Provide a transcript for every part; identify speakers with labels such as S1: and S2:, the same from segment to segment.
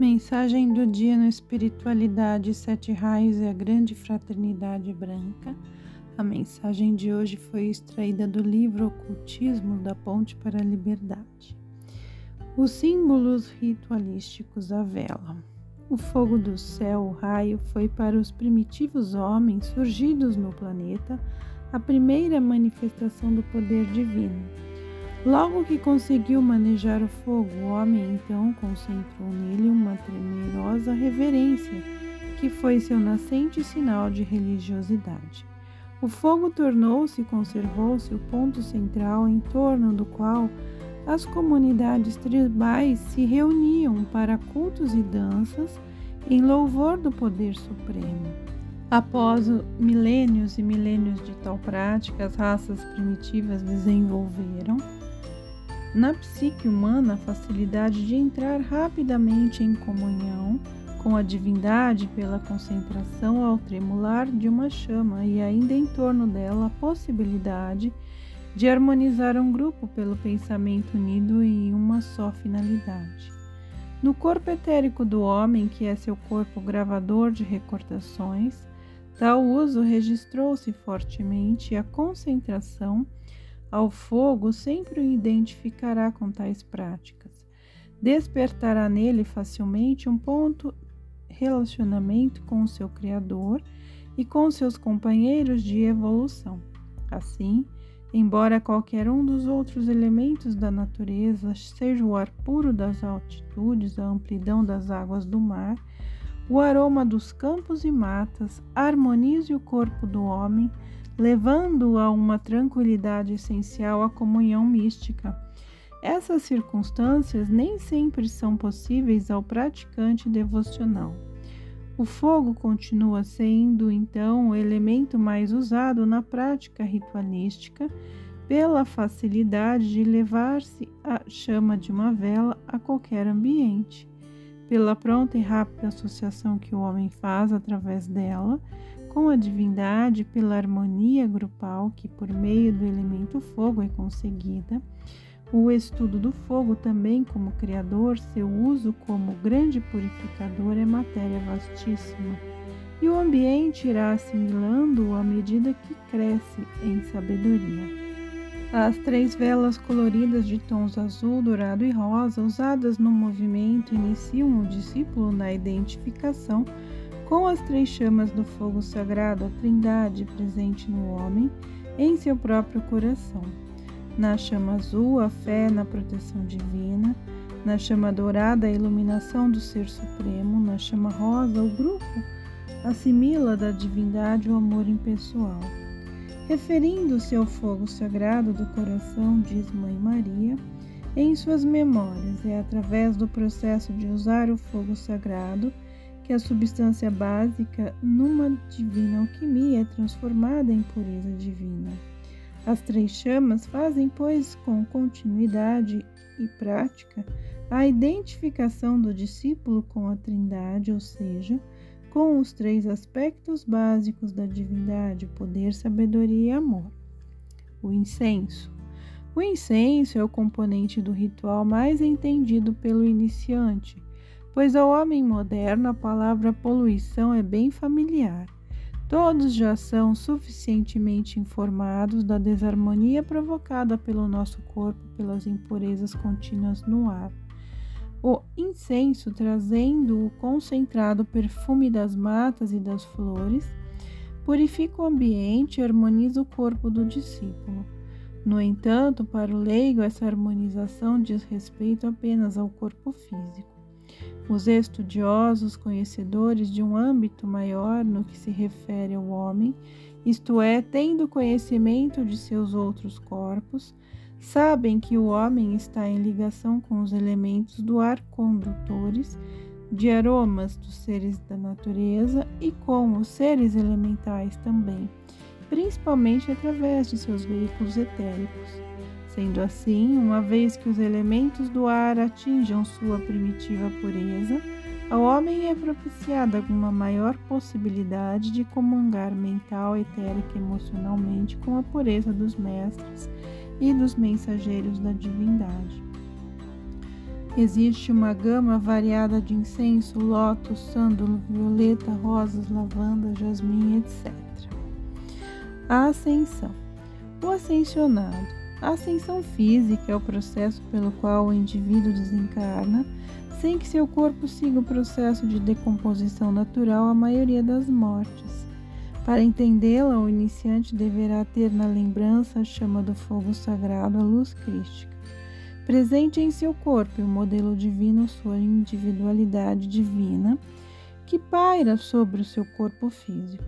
S1: Mensagem do dia na espiritualidade, sete raios e a grande fraternidade branca. A mensagem de hoje foi extraída do livro Ocultismo da Ponte para a Liberdade. Os símbolos ritualísticos da vela. O fogo do céu, o raio, foi para os primitivos homens surgidos no planeta a primeira manifestação do poder divino Logo que conseguiu manejar o fogo, o homem então concentrou nele uma temerosa reverência, que foi seu nascente sinal de religiosidade. O fogo tornou-se e conservou-se o ponto central em torno do qual as comunidades tribais se reuniam para cultos e danças em louvor do poder supremo. Após milênios e milênios de tal prática, as raças primitivas desenvolveram na psique humana a facilidade de entrar rapidamente em comunhão com a divindade pela concentração ao tremular de uma chama e ainda em torno dela a possibilidade de harmonizar um grupo pelo pensamento unido em uma só finalidade. No corpo etérico do homem, que é seu corpo gravador de recordações, tal uso registrou-se fortemente a concentração ao fogo sempre o identificará com tais práticas. Despertará nele facilmente um ponto relacionamento com o seu Criador e com seus companheiros de evolução. Assim, embora qualquer um dos outros elementos da natureza, seja o ar puro das altitudes, a amplidão das águas do mar, o aroma dos campos e matas, harmonize o corpo do homem, levando a uma tranquilidade essencial à comunhão mística. Essas circunstâncias nem sempre são possíveis ao praticante devocional. O fogo continua sendo, então, o elemento mais usado na prática ritualística pela facilidade de levar-se a chama de uma vela a qualquer ambiente, pela pronta e rápida associação que o homem faz através dela com a divindade pela harmonia grupal que, por meio do elemento fogo, é conseguida, o estudo do fogo também como criador, seu uso como grande purificador é matéria vastíssima, e o ambiente irá assimilando à medida que cresce em sabedoria. As três velas coloridas de tons azul, dourado e rosa, usadas no movimento, iniciam o discípulo na identificação com as três chamas do fogo sagrado, a Trindade presente no homem, em seu próprio coração. Na chama azul, a fé na proteção divina, na chama dourada, a iluminação do Ser Supremo, na chama rosa, o grupo assimila da divindade o amor impessoal. Referindo-se ao fogo sagrado do coração, diz Mãe Maria, em suas memórias, é através do processo de usar o fogo sagrado que a substância básica numa divina alquimia é transformada em pureza divina. As três chamas fazem, pois, com continuidade e prática, a identificação do discípulo com a Trindade, ou seja, com os três aspectos básicos da divindade: poder, sabedoria e amor. O incenso. O incenso é o componente do ritual mais entendido pelo iniciante pois ao homem moderno a palavra poluição é bem familiar. Todos já são suficientemente informados da desarmonia provocada pelo nosso corpo pelas impurezas contínuas no ar. O incenso, trazendo o concentrado perfume das matas e das flores, purifica o ambiente e harmoniza o corpo do discípulo. No entanto, para o leigo, essa harmonização diz respeito apenas ao corpo físico. Os estudiosos, conhecedores de um âmbito maior no que se refere ao homem, isto é, tendo conhecimento de seus outros corpos, sabem que o homem está em ligação com os elementos do ar condutores de aromas dos seres da natureza e com os seres elementais também, principalmente através de seus veículos etéricos. Sendo assim, uma vez que os elementos do ar atinjam sua primitiva pureza, ao homem é propiciada uma maior possibilidade de comungar mental, etérica e emocionalmente com a pureza dos mestres e dos mensageiros da divindade. Existe uma gama variada de incenso, lótus, sândalo, violeta, rosas, lavanda, jasmim, etc. A ascensão. O ascensionado. A ascensão física é o processo pelo qual o indivíduo desencarna sem que seu corpo siga o processo de decomposição natural a maioria das mortes. Para entendê-la, o iniciante deverá ter na lembrança a chama do fogo sagrado, a luz crística. Presente em seu corpo, o modelo divino, sua individualidade divina, que paira sobre o seu corpo físico,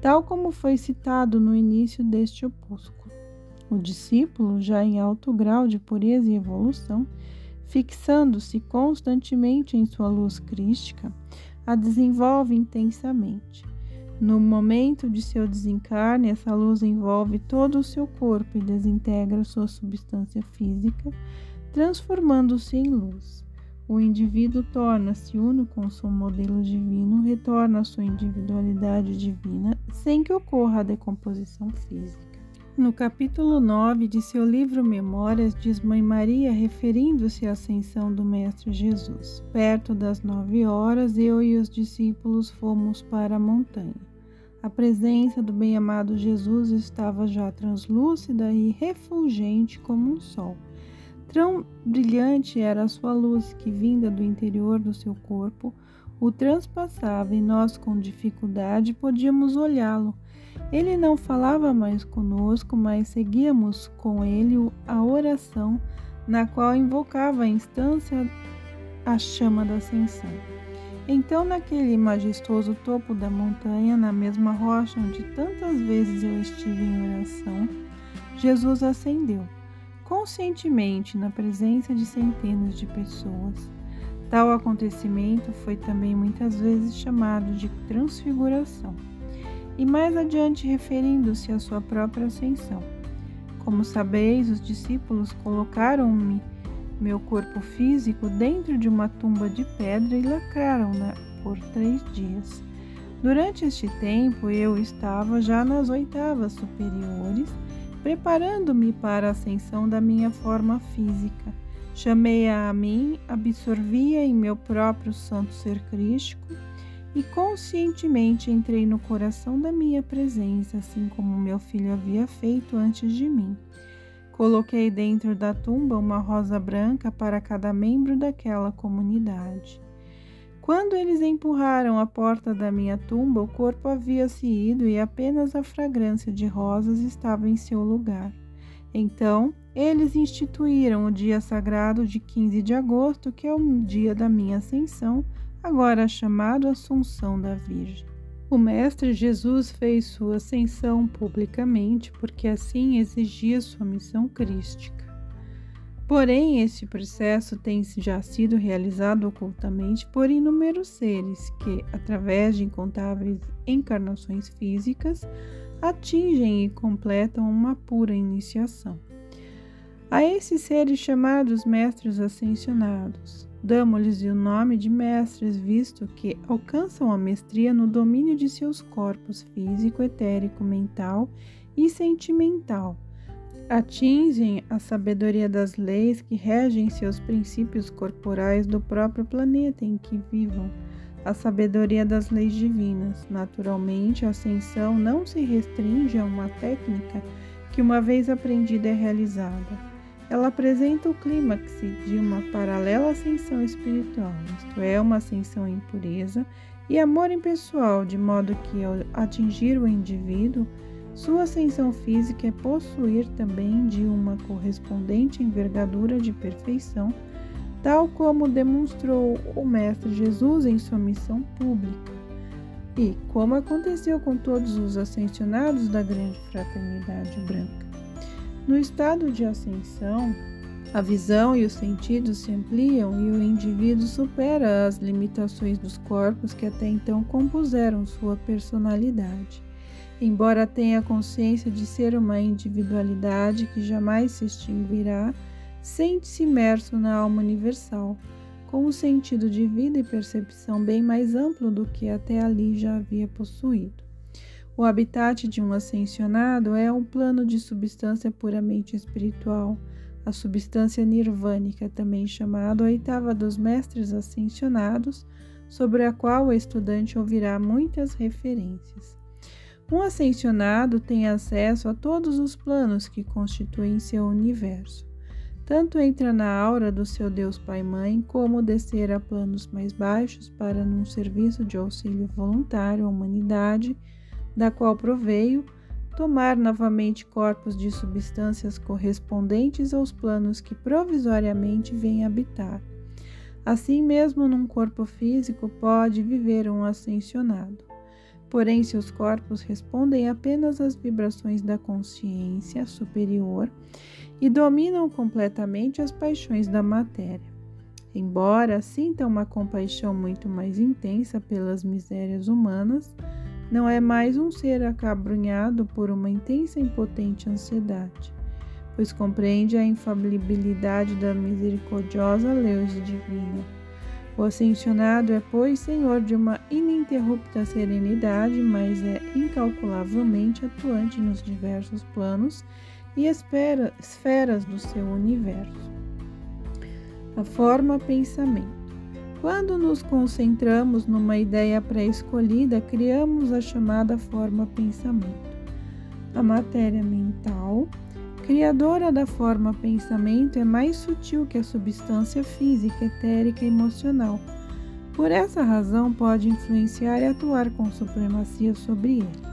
S1: tal como foi citado no início deste opúsculo. O discípulo, já em alto grau de pureza e evolução, fixando-se constantemente em sua luz crística, a desenvolve intensamente. No momento de seu desencarne, essa luz envolve todo o seu corpo e desintegra sua substância física, transformando-se em luz. O indivíduo torna-se uno com seu modelo divino, retorna à sua individualidade divina, sem que ocorra a decomposição física. No capítulo 9 de seu livro Memórias, diz Mãe Maria, referindo-se à ascensão do Mestre Jesus: Perto das nove horas, eu e os discípulos fomos para a montanha. A presença do bem-amado Jesus estava já translúcida e refulgente como um sol. Tão brilhante era a sua luz que, vinda do interior do seu corpo, o transpassava e nós, com dificuldade, podíamos olhá-lo ele não falava mais conosco, mas seguíamos com ele a oração na qual invocava a instância a chama da ascensão. Então, naquele majestoso topo da montanha, na mesma rocha onde tantas vezes eu estive em oração, Jesus ascendeu, conscientemente na presença de centenas de pessoas. Tal acontecimento foi também muitas vezes chamado de transfiguração e mais adiante referindo-se à sua própria ascensão. Como sabeis, os discípulos colocaram-me, meu corpo físico, dentro de uma tumba de pedra e lacraram-na por três dias. Durante este tempo, eu estava já nas oitavas superiores, preparando-me para a ascensão da minha forma física. Chamei-a a mim, absorvia em meu próprio santo ser crístico e conscientemente entrei no coração da minha presença, assim como meu filho havia feito antes de mim. Coloquei dentro da tumba uma rosa branca para cada membro daquela comunidade. Quando eles empurraram a porta da minha tumba, o corpo havia se ido e apenas a fragrância de rosas estava em seu lugar. Então, eles instituíram o dia sagrado de 15 de agosto, que é o dia da minha ascensão, agora chamado Assunção da Virgem. O Mestre Jesus fez sua ascensão publicamente porque assim exigia sua missão crística. Porém, este processo tem já sido realizado ocultamente por inúmeros seres que, através de incontáveis encarnações físicas, atingem e completam uma pura iniciação. A esses seres chamados mestres ascensionados, Damos-lhes o nome de mestres, visto que alcançam a mestria no domínio de seus corpos físico, etérico, mental e sentimental. Atingem a sabedoria das leis que regem seus princípios corporais do próprio planeta em que vivam, a sabedoria das leis divinas. Naturalmente, a ascensão não se restringe a uma técnica que, uma vez aprendida, é realizada ela apresenta o clímax de uma paralela ascensão espiritual, isto é, uma ascensão em pureza e amor impessoal, de modo que, ao atingir o indivíduo, sua ascensão física é possuir também de uma correspondente envergadura de perfeição, tal como demonstrou o Mestre Jesus em sua missão pública. E como aconteceu com todos os ascensionados da grande fraternidade branca. No estado de ascensão, a visão e os sentidos se ampliam e o indivíduo supera as limitações dos corpos que até então compuseram sua personalidade. Embora tenha consciência de ser uma individualidade que jamais se extinguirá, sente-se imerso na alma universal, com um sentido de vida e percepção bem mais amplo do que até ali já havia possuído. O habitat de um ascensionado é um plano de substância puramente espiritual, a substância nirvânica, também chamada oitava dos mestres ascensionados, sobre a qual o estudante ouvirá muitas referências. Um ascensionado tem acesso a todos os planos que constituem seu universo. Tanto entra na aura do seu Deus Pai-Mãe, como descer a planos mais baixos para, num serviço de auxílio voluntário à humanidade, da qual proveio, tomar novamente corpos de substâncias correspondentes aos planos que provisoriamente vem habitar. Assim mesmo, num corpo físico pode viver um ascensionado. Porém, seus corpos respondem apenas às vibrações da consciência superior e dominam completamente as paixões da matéria. Embora sinta uma compaixão muito mais intensa pelas misérias humanas, não é mais um ser acabrunhado por uma intensa e impotente ansiedade, pois compreende a infalibilidade da misericordiosa lei divina o ascensionado é, pois, senhor de uma ininterrupta serenidade, mas é incalculavelmente atuante nos diversos planos e esferas do seu universo. A forma pensamento. Quando nos concentramos numa ideia pré-escolhida, criamos a chamada forma pensamento. A matéria mental criadora da forma pensamento é mais sutil que a substância física, etérica e emocional. Por essa razão, pode influenciar e atuar com supremacia sobre eles.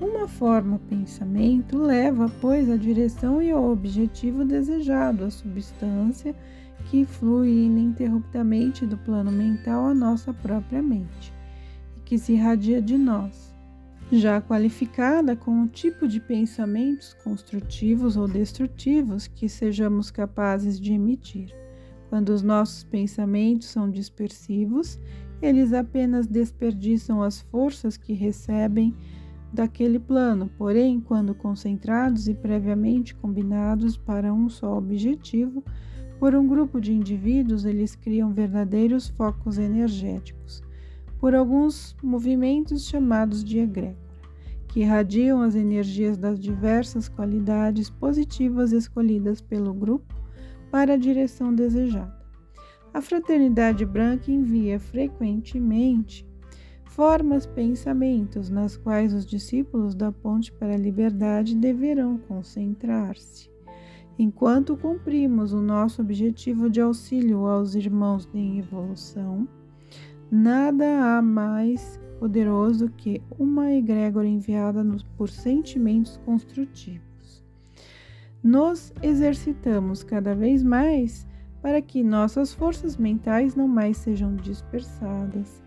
S1: Uma forma pensamento leva, pois, a direção e ao objetivo desejado, a substância que flui ininterruptamente do plano mental à nossa própria mente e que se irradia de nós já qualificada com o tipo de pensamentos construtivos ou destrutivos que sejamos capazes de emitir. Quando os nossos pensamentos são dispersivos, eles apenas desperdiçam as forças que recebem daquele plano, porém, quando concentrados e previamente combinados para um só objetivo, por um grupo de indivíduos, eles criam verdadeiros focos energéticos por alguns movimentos chamados de egrégora, que irradiam as energias das diversas qualidades positivas escolhidas pelo grupo para a direção desejada. A Fraternidade Branca envia frequentemente formas pensamentos nas quais os discípulos da Ponte para a Liberdade deverão concentrar-se. Enquanto cumprimos o nosso objetivo de auxílio aos irmãos em evolução, Nada há mais poderoso que uma egrégora enviada por sentimentos construtivos. Nos exercitamos cada vez mais para que nossas forças mentais não mais sejam dispersadas,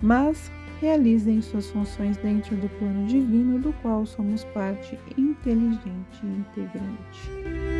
S1: mas realizem suas funções dentro do plano divino do qual somos parte inteligente e integrante.